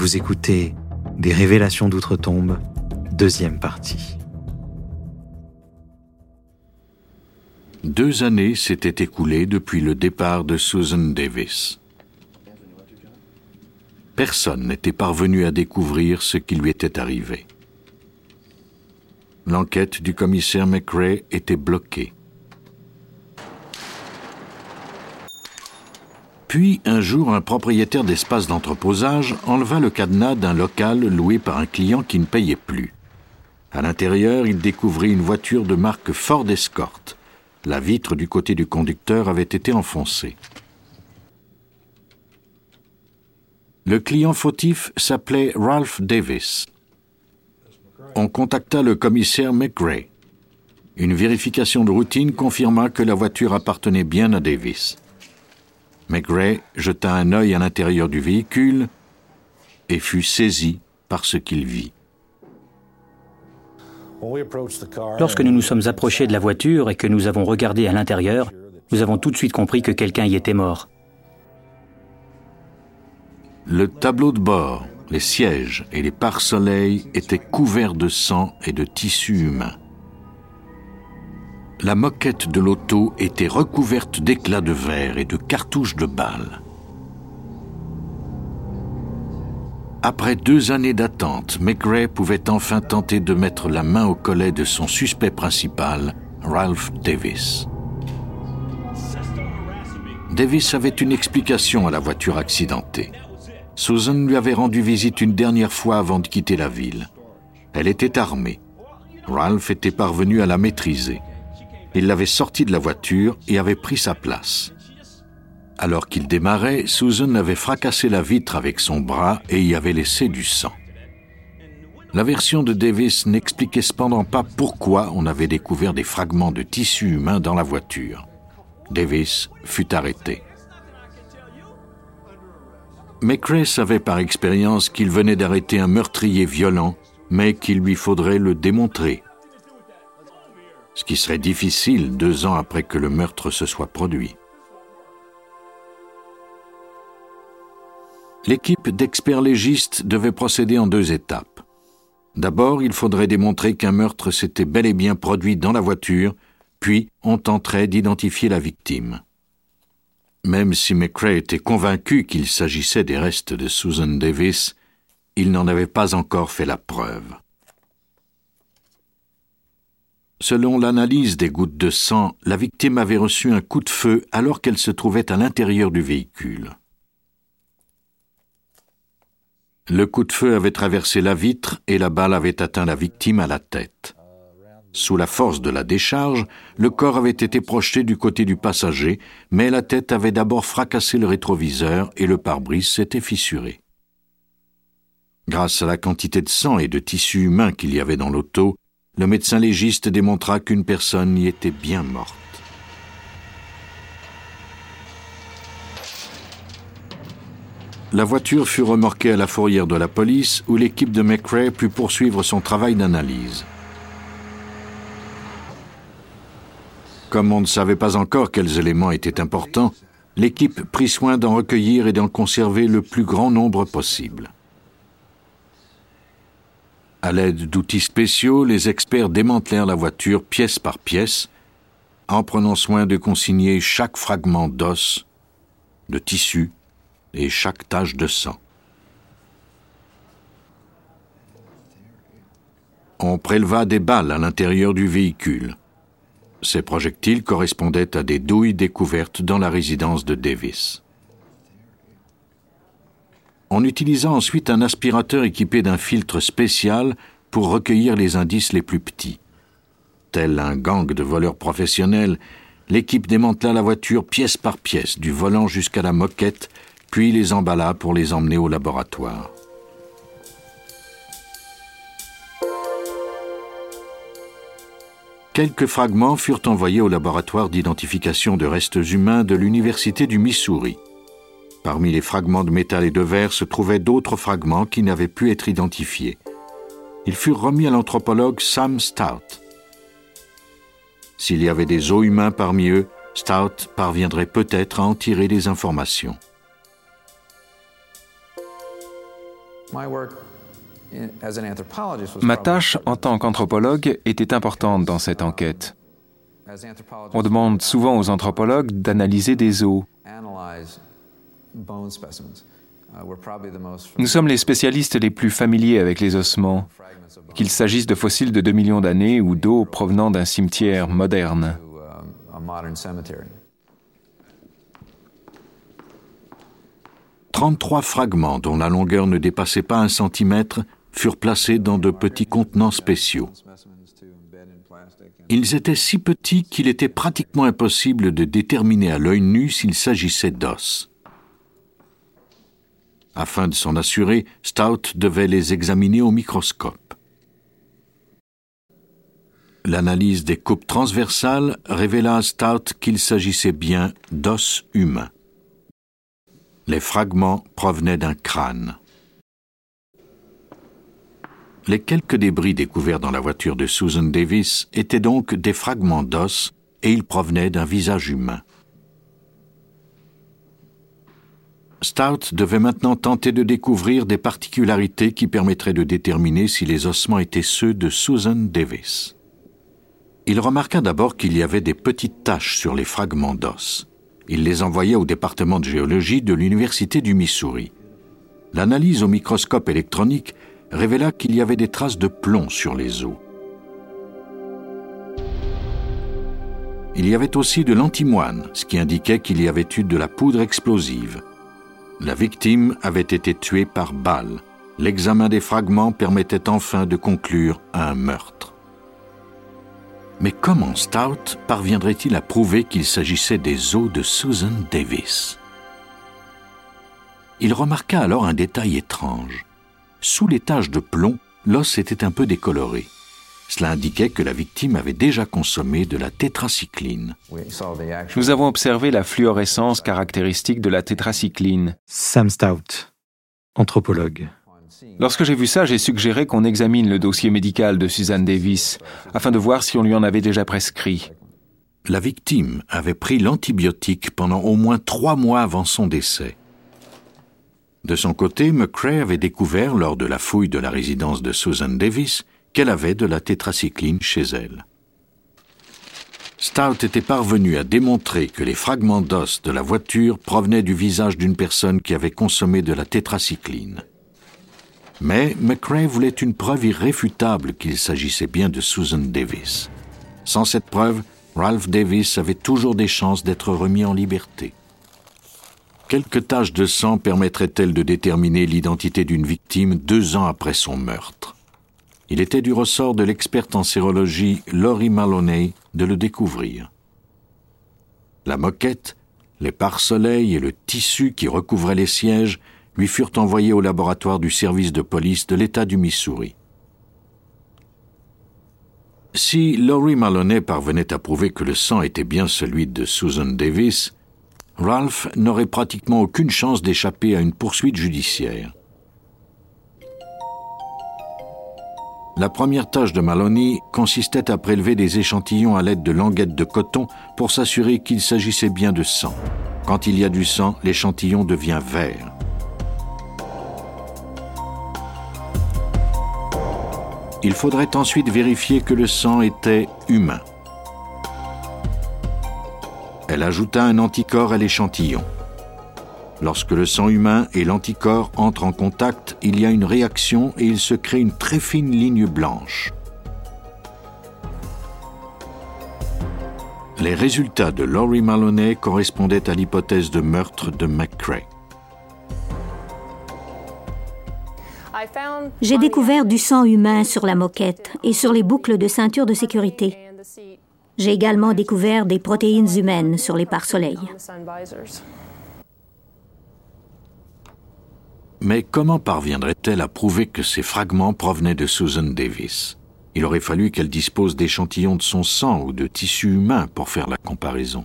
Vous écoutez Des révélations d'outre-tombe, deuxième partie. Deux années s'étaient écoulées depuis le départ de Susan Davis. Personne n'était parvenu à découvrir ce qui lui était arrivé. L'enquête du commissaire McRae était bloquée. Puis, un jour, un propriétaire d'espace d'entreposage enleva le cadenas d'un local loué par un client qui ne payait plus. À l'intérieur, il découvrit une voiture de marque Ford Escort. La vitre du côté du conducteur avait été enfoncée. Le client fautif s'appelait Ralph Davis. On contacta le commissaire McRae. Une vérification de routine confirma que la voiture appartenait bien à Davis. McRae jeta un œil à l'intérieur du véhicule et fut saisi par ce qu'il vit. Lorsque nous nous sommes approchés de la voiture et que nous avons regardé à l'intérieur, nous avons tout de suite compris que quelqu'un y était mort. Le tableau de bord, les sièges et les pare-soleils étaient couverts de sang et de tissus humains. La moquette de l'auto était recouverte d'éclats de verre et de cartouches de balles. Après deux années d'attente, McRae pouvait enfin tenter de mettre la main au collet de son suspect principal, Ralph Davis. Davis avait une explication à la voiture accidentée. Susan lui avait rendu visite une dernière fois avant de quitter la ville. Elle était armée. Ralph était parvenu à la maîtriser. Il l'avait sortie de la voiture et avait pris sa place. Alors qu'il démarrait, Susan avait fracassé la vitre avec son bras et y avait laissé du sang. La version de Davis n'expliquait cependant pas pourquoi on avait découvert des fragments de tissu humain dans la voiture. Davis fut arrêté. McRae savait par expérience qu'il venait d'arrêter un meurtrier violent, mais qu'il lui faudrait le démontrer. Ce qui serait difficile deux ans après que le meurtre se soit produit. L'équipe d'experts légistes devait procéder en deux étapes. D'abord, il faudrait démontrer qu'un meurtre s'était bel et bien produit dans la voiture, puis on tenterait d'identifier la victime. Même si McRae était convaincu qu'il s'agissait des restes de Susan Davis, il n'en avait pas encore fait la preuve. Selon l'analyse des gouttes de sang, la victime avait reçu un coup de feu alors qu'elle se trouvait à l'intérieur du véhicule. Le coup de feu avait traversé la vitre et la balle avait atteint la victime à la tête. Sous la force de la décharge, le corps avait été projeté du côté du passager, mais la tête avait d'abord fracassé le rétroviseur et le pare-brise s'était fissuré. Grâce à la quantité de sang et de tissu humain qu'il y avait dans l'auto, le médecin légiste démontra qu'une personne y était bien morte. La voiture fut remorquée à la fourrière de la police où l'équipe de McRae put poursuivre son travail d'analyse. Comme on ne savait pas encore quels éléments étaient importants, l'équipe prit soin d'en recueillir et d'en conserver le plus grand nombre possible. À l'aide d'outils spéciaux, les experts démantelèrent la voiture pièce par pièce, en prenant soin de consigner chaque fragment d'os, de tissu, et chaque tache de sang. On préleva des balles à l'intérieur du véhicule. Ces projectiles correspondaient à des douilles découvertes dans la résidence de Davis. On utilisa ensuite un aspirateur équipé d'un filtre spécial pour recueillir les indices les plus petits. Tel un gang de voleurs professionnels, l'équipe démantela la voiture pièce par pièce, du volant jusqu'à la moquette, puis les emballa pour les emmener au laboratoire. Quelques fragments furent envoyés au laboratoire d'identification de restes humains de l'Université du Missouri. Parmi les fragments de métal et de verre se trouvaient d'autres fragments qui n'avaient pu être identifiés. Ils furent remis à l'anthropologue Sam Stout. S'il y avait des os humains parmi eux, Stout parviendrait peut-être à en tirer des informations. Ma tâche en tant qu'anthropologue était importante dans cette enquête. On demande souvent aux anthropologues d'analyser des os. Nous sommes les spécialistes les plus familiers avec les ossements, qu'il s'agisse de fossiles de 2 millions d'années ou d'os provenant d'un cimetière moderne. 33 fragments dont la longueur ne dépassait pas un centimètre furent placés dans de petits contenants spéciaux. Ils étaient si petits qu'il était pratiquement impossible de déterminer à l'œil nu s'il s'agissait d'os. Afin de s'en assurer, Stout devait les examiner au microscope. L'analyse des coupes transversales révéla à Stout qu'il s'agissait bien d'os humains. Les fragments provenaient d'un crâne. Les quelques débris découverts dans la voiture de Susan Davis étaient donc des fragments d'os et ils provenaient d'un visage humain. Stout devait maintenant tenter de découvrir des particularités qui permettraient de déterminer si les ossements étaient ceux de Susan Davis. Il remarqua d'abord qu'il y avait des petites taches sur les fragments d'os. Il les envoya au département de géologie de l'Université du Missouri. L'analyse au microscope électronique révéla qu'il y avait des traces de plomb sur les os. Il y avait aussi de l'antimoine, ce qui indiquait qu'il y avait eu de la poudre explosive. La victime avait été tuée par balle. L'examen des fragments permettait enfin de conclure à un meurtre. Mais comment Stout parviendrait-il à prouver qu'il s'agissait des os de Susan Davis? Il remarqua alors un détail étrange. Sous les taches de plomb, l'os était un peu décoloré. Cela indiquait que la victime avait déjà consommé de la tétracycline. Nous avons observé la fluorescence caractéristique de la tétracycline. Sam Stout, anthropologue. Lorsque j'ai vu ça, j'ai suggéré qu'on examine le dossier médical de Suzanne Davis afin de voir si on lui en avait déjà prescrit. La victime avait pris l'antibiotique pendant au moins trois mois avant son décès. De son côté, McCrae avait découvert, lors de la fouille de la résidence de Susan Davis, qu'elle avait de la tétracycline chez elle. Stout était parvenu à démontrer que les fragments d'os de la voiture provenaient du visage d'une personne qui avait consommé de la tétracycline. Mais McCrae voulait une preuve irréfutable qu'il s'agissait bien de Susan Davis. Sans cette preuve, Ralph Davis avait toujours des chances d'être remis en liberté. Quelques taches de sang permettraient-elles de déterminer l'identité d'une victime deux ans après son meurtre? Il était du ressort de l'experte en sérologie Laurie Maloney de le découvrir. La moquette, les pare-soleils et le tissu qui recouvrait les sièges lui furent envoyés au laboratoire du service de police de l'État du Missouri. Si Laurie Maloney parvenait à prouver que le sang était bien celui de Susan Davis, Ralph n'aurait pratiquement aucune chance d'échapper à une poursuite judiciaire. La première tâche de Maloney consistait à prélever des échantillons à l'aide de languettes de coton pour s'assurer qu'il s'agissait bien de sang. Quand il y a du sang, l'échantillon devient vert. Il faudrait ensuite vérifier que le sang était humain. Elle ajouta un anticorps à l'échantillon. Lorsque le sang humain et l'anticorps entrent en contact, il y a une réaction et il se crée une très fine ligne blanche. Les résultats de Laurie Maloney correspondaient à l'hypothèse de meurtre de McCrae. J'ai découvert du sang humain sur la moquette et sur les boucles de ceinture de sécurité. J'ai également découvert des protéines humaines sur les pare-soleils. Mais comment parviendrait-elle à prouver que ces fragments provenaient de Susan Davis? Il aurait fallu qu'elle dispose d'échantillons de son sang ou de tissus humains pour faire la comparaison.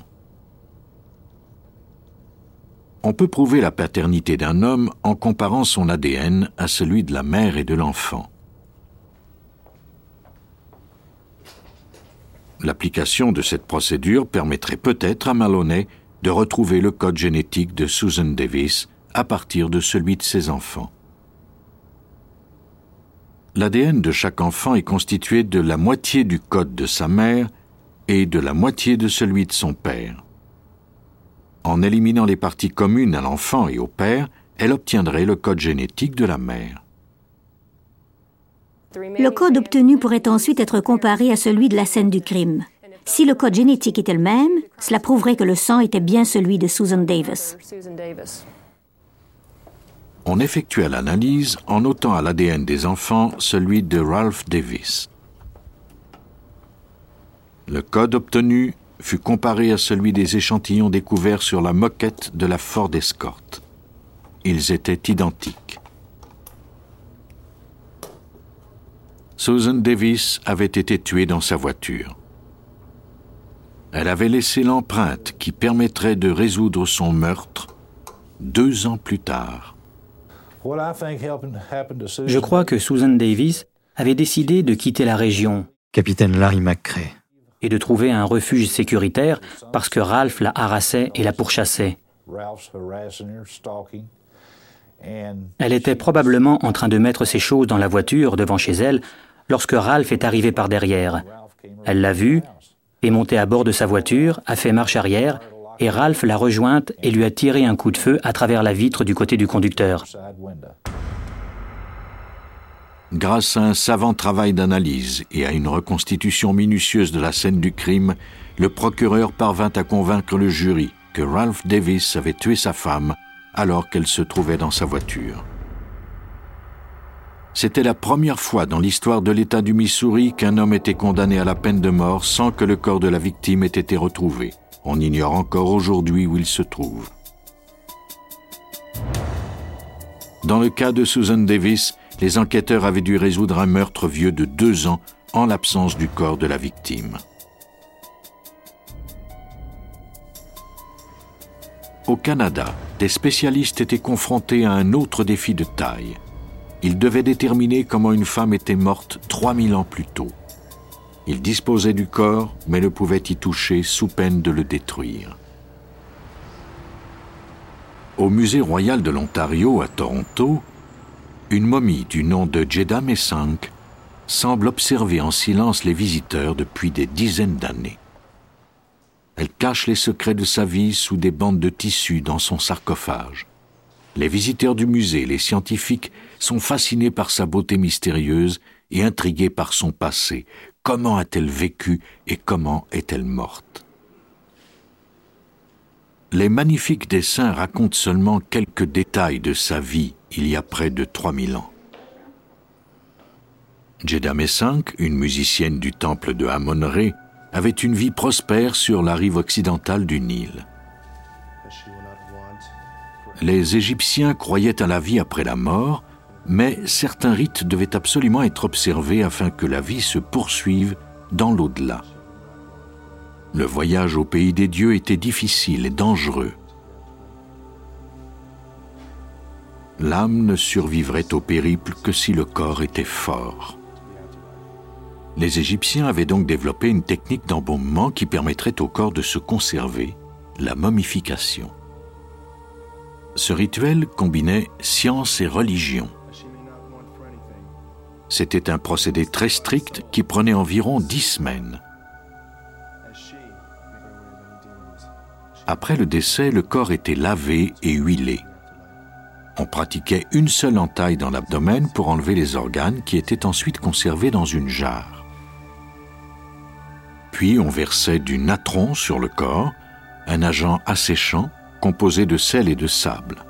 On peut prouver la paternité d'un homme en comparant son ADN à celui de la mère et de l'enfant. L'application de cette procédure permettrait peut-être à Maloney de retrouver le code génétique de Susan Davis à partir de celui de ses enfants. L'ADN de chaque enfant est constitué de la moitié du code de sa mère et de la moitié de celui de son père. En éliminant les parties communes à l'enfant et au père, elle obtiendrait le code génétique de la mère. Le code obtenu pourrait ensuite être comparé à celui de la scène du crime. Si le code génétique était le même, cela prouverait que le sang était bien celui de Susan Davis. On effectua l'analyse en notant à l'ADN des enfants celui de Ralph Davis. Le code obtenu fut comparé à celui des échantillons découverts sur la moquette de la Ford Escort. Ils étaient identiques. Susan Davis avait été tuée dans sa voiture. Elle avait laissé l'empreinte qui permettrait de résoudre son meurtre deux ans plus tard. Je crois que Susan Davis avait décidé de quitter la région. Capitaine Larry McCrae. Et de trouver un refuge sécuritaire parce que Ralph la harassait et la pourchassait. Elle était probablement en train de mettre ses choses dans la voiture devant chez elle lorsque Ralph est arrivé par derrière. Elle l'a vu, est monté à bord de sa voiture, a fait marche arrière, et Ralph l'a rejointe et lui a tiré un coup de feu à travers la vitre du côté du conducteur. Grâce à un savant travail d'analyse et à une reconstitution minutieuse de la scène du crime, le procureur parvint à convaincre le jury que Ralph Davis avait tué sa femme alors qu'elle se trouvait dans sa voiture. C'était la première fois dans l'histoire de l'État du Missouri qu'un homme était condamné à la peine de mort sans que le corps de la victime ait été retrouvé. On ignore encore aujourd'hui où il se trouve. Dans le cas de Susan Davis, les enquêteurs avaient dû résoudre un meurtre vieux de deux ans en l'absence du corps de la victime. Au Canada, des spécialistes étaient confrontés à un autre défi de taille. Ils devaient déterminer comment une femme était morte 3000 ans plus tôt. Ils disposaient du corps, mais ne pouvaient y toucher sous peine de le détruire. Au Musée royal de l'Ontario à Toronto, une momie du nom de Jeddah Messank semble observer en silence les visiteurs depuis des dizaines d'années. Elle cache les secrets de sa vie sous des bandes de tissu dans son sarcophage. Les visiteurs du musée, les scientifiques, sont fascinés par sa beauté mystérieuse et intrigués par son passé. Comment a-t-elle vécu et comment est-elle morte? Les magnifiques dessins racontent seulement quelques détails de sa vie il y a près de 3000 ans. Jeddah Messank, une musicienne du temple de Amon-Ré, avait une vie prospère sur la rive occidentale du Nil. Les Égyptiens croyaient à la vie après la mort, mais certains rites devaient absolument être observés afin que la vie se poursuive dans l'au-delà. Le voyage au pays des dieux était difficile et dangereux. L'âme ne survivrait au périple que si le corps était fort. Les Égyptiens avaient donc développé une technique d'embaumement qui permettrait au corps de se conserver, la momification. Ce rituel combinait science et religion. C'était un procédé très strict qui prenait environ dix semaines. Après le décès, le corps était lavé et huilé. On pratiquait une seule entaille dans l'abdomen pour enlever les organes qui étaient ensuite conservés dans une jarre. Puis on versait du natron sur le corps, un agent asséchant composé de sel et de sable.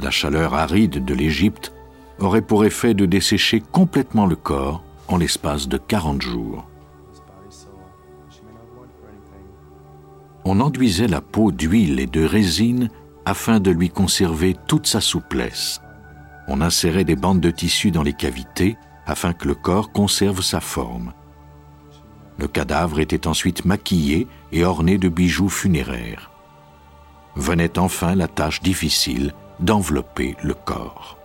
La chaleur aride de l'Égypte aurait pour effet de dessécher complètement le corps en l'espace de 40 jours. On enduisait la peau d'huile et de résine afin de lui conserver toute sa souplesse. On insérait des bandes de tissu dans les cavités afin que le corps conserve sa forme. Le cadavre était ensuite maquillé et orné de bijoux funéraires venait enfin la tâche difficile d'envelopper le corps.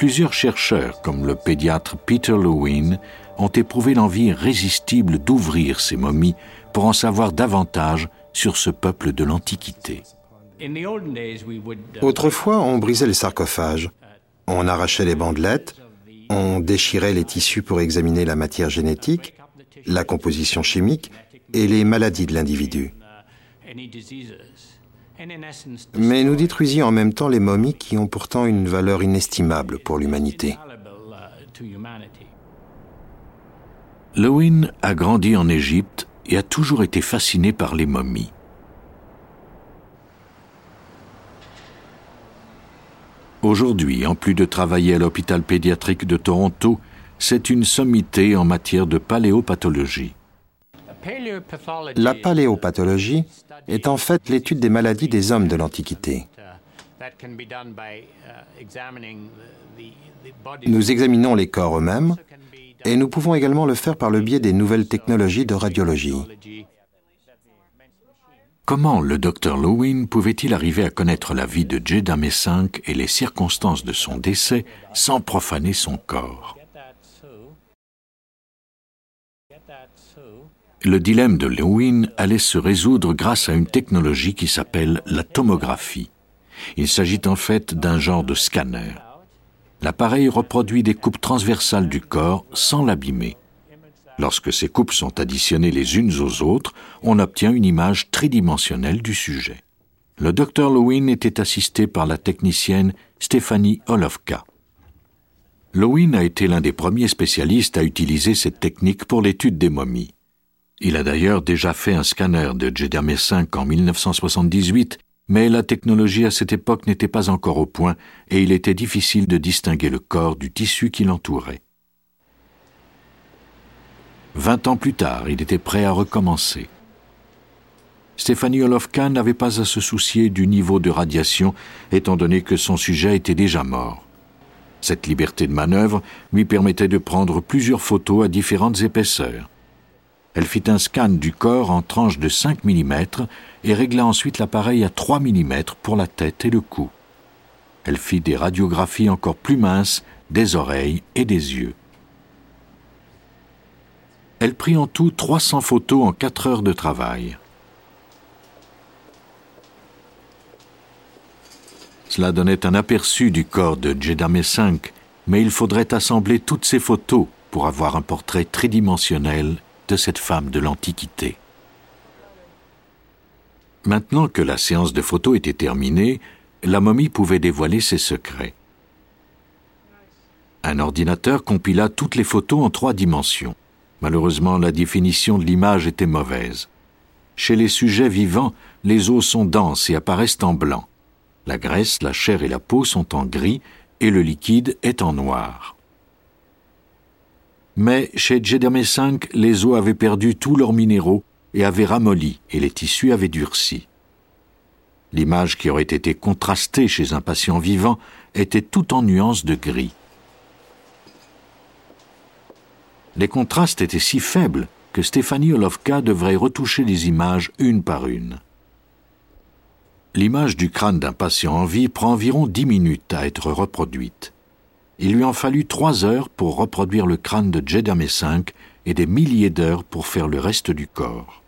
Plusieurs chercheurs, comme le pédiatre Peter Lewin, ont éprouvé l'envie irrésistible d'ouvrir ces momies pour en savoir davantage sur ce peuple de l'Antiquité. Autrefois, on brisait les sarcophages On arrachait les bandelettes, on déchirait les tissus pour examiner la matière génétique, la composition chimique et les maladies de l'individu. Mais nous détruisions en même temps les momies qui ont pourtant une valeur inestimable pour l'humanité. Lewin a grandi en Égypte et a toujours été fasciné par les momies. Aujourd'hui, en plus de travailler à l'hôpital pédiatrique de Toronto, c'est une sommité en matière de paléopathologie. La paléopathologie est en fait l'étude des maladies des hommes de l'Antiquité. Nous examinons les corps eux-mêmes et nous pouvons également le faire par le biais des nouvelles technologies de radiologie. Comment le docteur Lewin pouvait-il arriver à connaître la vie de Jeddah 5 et les circonstances de son décès sans profaner son corps? Le dilemme de Lewin allait se résoudre grâce à une technologie qui s'appelle la tomographie. Il s'agit en fait d'un genre de scanner. L'appareil reproduit des coupes transversales du corps sans l'abîmer. Lorsque ces coupes sont additionnées les unes aux autres, on obtient une image tridimensionnelle du sujet. Le docteur Lewin était assisté par la technicienne Stéphanie Olovka. Lewin a été l'un des premiers spécialistes à utiliser cette technique pour l'étude des momies. Il a d'ailleurs déjà fait un scanner de Jeddah 5 en 1978, mais la technologie à cette époque n'était pas encore au point et il était difficile de distinguer le corps du tissu qui l'entourait. Vingt ans plus tard, il était prêt à recommencer. Stéphanie Olovka n'avait pas à se soucier du niveau de radiation, étant donné que son sujet était déjà mort. Cette liberté de manœuvre lui permettait de prendre plusieurs photos à différentes épaisseurs. Elle fit un scan du corps en tranches de 5 mm et régla ensuite l'appareil à 3 mm pour la tête et le cou. Elle fit des radiographies encore plus minces des oreilles et des yeux. Elle prit en tout 300 photos en 4 heures de travail. Cela donnait un aperçu du corps de Jeddah 5, mais il faudrait assembler toutes ces photos pour avoir un portrait tridimensionnel de cette femme de l'Antiquité. Maintenant que la séance de photos était terminée, la momie pouvait dévoiler ses secrets. Un ordinateur compila toutes les photos en trois dimensions. Malheureusement, la définition de l'image était mauvaise. Chez les sujets vivants, les os sont denses et apparaissent en blanc. La graisse, la chair et la peau sont en gris et le liquide est en noir. Mais chez Jedamé 5, les os avaient perdu tous leurs minéraux et avaient ramolli, et les tissus avaient durci. L'image qui aurait été contrastée chez un patient vivant était tout en nuances de gris. Les contrastes étaient si faibles que Stéphanie Olovka devrait retoucher les images une par une. L'image du crâne d'un patient en vie prend environ dix minutes à être reproduite. Il lui en fallut trois heures pour reproduire le crâne de Jedamé 5 et des milliers d'heures pour faire le reste du corps.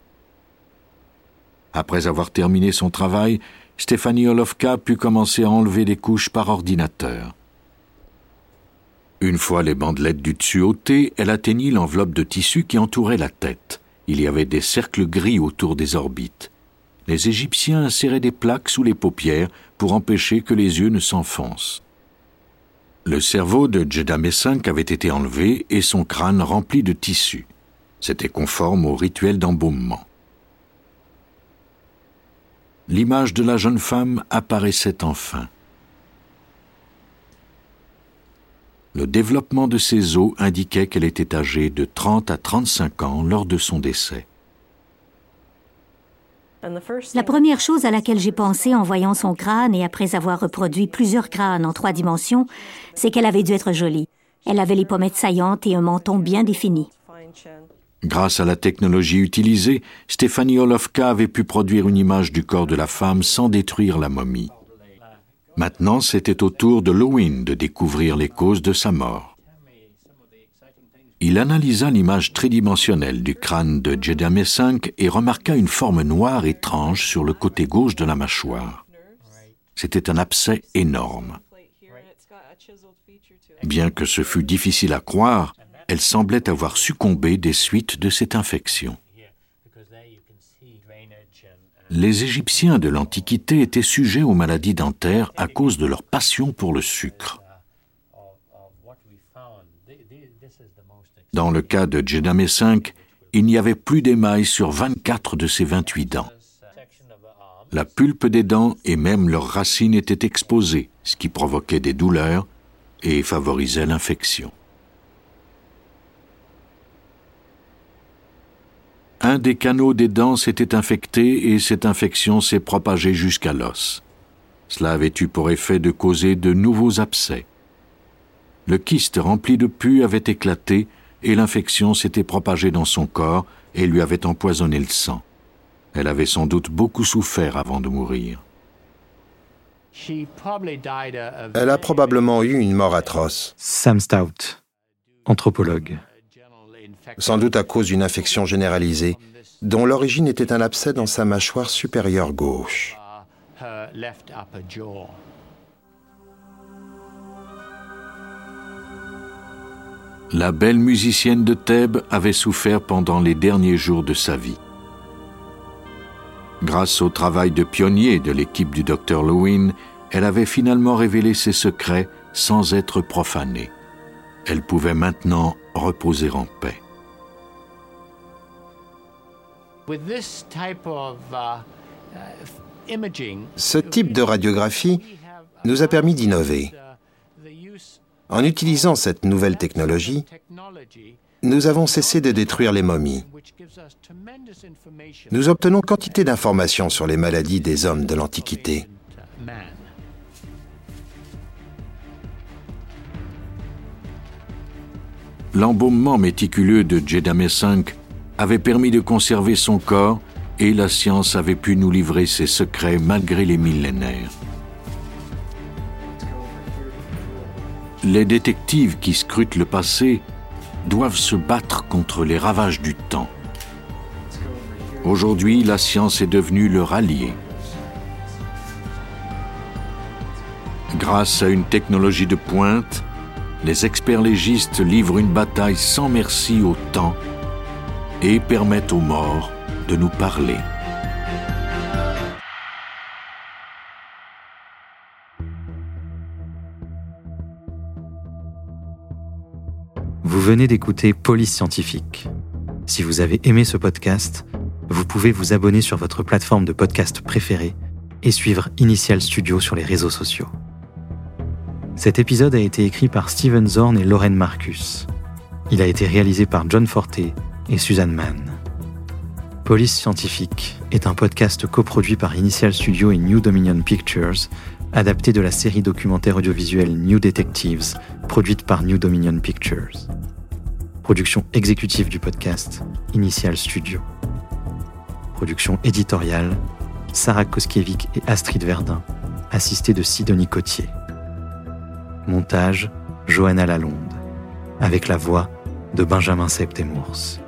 Après avoir terminé son travail, Stéphanie Olovka put commencer à enlever des couches par ordinateur. Une fois les bandelettes du dessus ôtées, elle atteignit l'enveloppe de tissu qui entourait la tête. Il y avait des cercles gris autour des orbites. Les Égyptiens inséraient des plaques sous les paupières pour empêcher que les yeux ne s'enfoncent. Le cerveau de Jeddah 5 avait été enlevé et son crâne rempli de tissu. C'était conforme au rituel d'embaumement. L'image de la jeune femme apparaissait enfin. Le développement de ses os indiquait qu'elle était âgée de 30 à 35 ans lors de son décès. La première chose à laquelle j'ai pensé en voyant son crâne et après avoir reproduit plusieurs crânes en trois dimensions, c'est qu'elle avait dû être jolie. Elle avait les pommettes saillantes et un menton bien défini. Grâce à la technologie utilisée, Stéphanie Olovka avait pu produire une image du corps de la femme sans détruire la momie. Maintenant, c'était au tour de Lewin de découvrir les causes de sa mort. Il analysa l'image tridimensionnelle du crâne de Jedamé 5 et remarqua une forme noire étrange sur le côté gauche de la mâchoire. C'était un abcès énorme. Bien que ce fût difficile à croire, elle semblait avoir succombé des suites de cette infection. Les Égyptiens de l'Antiquité étaient sujets aux maladies dentaires à cause de leur passion pour le sucre. Dans le cas de Djedamé V, il n'y avait plus d'émail sur 24 de ses 28 dents. La pulpe des dents et même leurs racines étaient exposées, ce qui provoquait des douleurs et favorisait l'infection. Un des canaux des dents s'était infecté et cette infection s'est propagée jusqu'à l'os. Cela avait eu pour effet de causer de nouveaux abcès. Le kyste rempli de pus avait éclaté et l'infection s'était propagée dans son corps et lui avait empoisonné le sang. Elle avait sans doute beaucoup souffert avant de mourir. Elle a probablement eu une mort atroce. Sam Stout, anthropologue sans doute à cause d'une infection généralisée, dont l'origine était un abcès dans sa mâchoire supérieure gauche. La belle musicienne de Thèbes avait souffert pendant les derniers jours de sa vie. Grâce au travail de pionnier de l'équipe du docteur Lewin, elle avait finalement révélé ses secrets sans être profanée. Elle pouvait maintenant reposer en paix. Uh, Ce type de radiographie nous a permis d'innover. En utilisant cette nouvelle technologie, nous avons cessé de détruire les momies. Nous obtenons quantité d'informations sur les maladies des hommes de l'Antiquité. L'embaumement méticuleux de Jedamé V avait permis de conserver son corps et la science avait pu nous livrer ses secrets malgré les millénaires. Les détectives qui scrutent le passé doivent se battre contre les ravages du temps. Aujourd'hui, la science est devenue leur allié. Grâce à une technologie de pointe, les experts légistes livrent une bataille sans merci au temps et permettent aux morts de nous parler. Venez d'écouter Police Scientifique. Si vous avez aimé ce podcast, vous pouvez vous abonner sur votre plateforme de podcast préférée et suivre Initial Studio sur les réseaux sociaux. Cet épisode a été écrit par Steven Zorn et Lauren Marcus. Il a été réalisé par John Forte et Suzanne Mann. Police Scientifique est un podcast coproduit par Initial Studio et New Dominion Pictures, adapté de la série documentaire audiovisuelle New Detectives, produite par New Dominion Pictures. Production exécutive du podcast, Initial Studio. Production éditoriale, Sarah Koskiewicz et Astrid Verdun, assistée de Sidonie Cotier. Montage, Johanna Lalonde, avec la voix de Benjamin Septemours.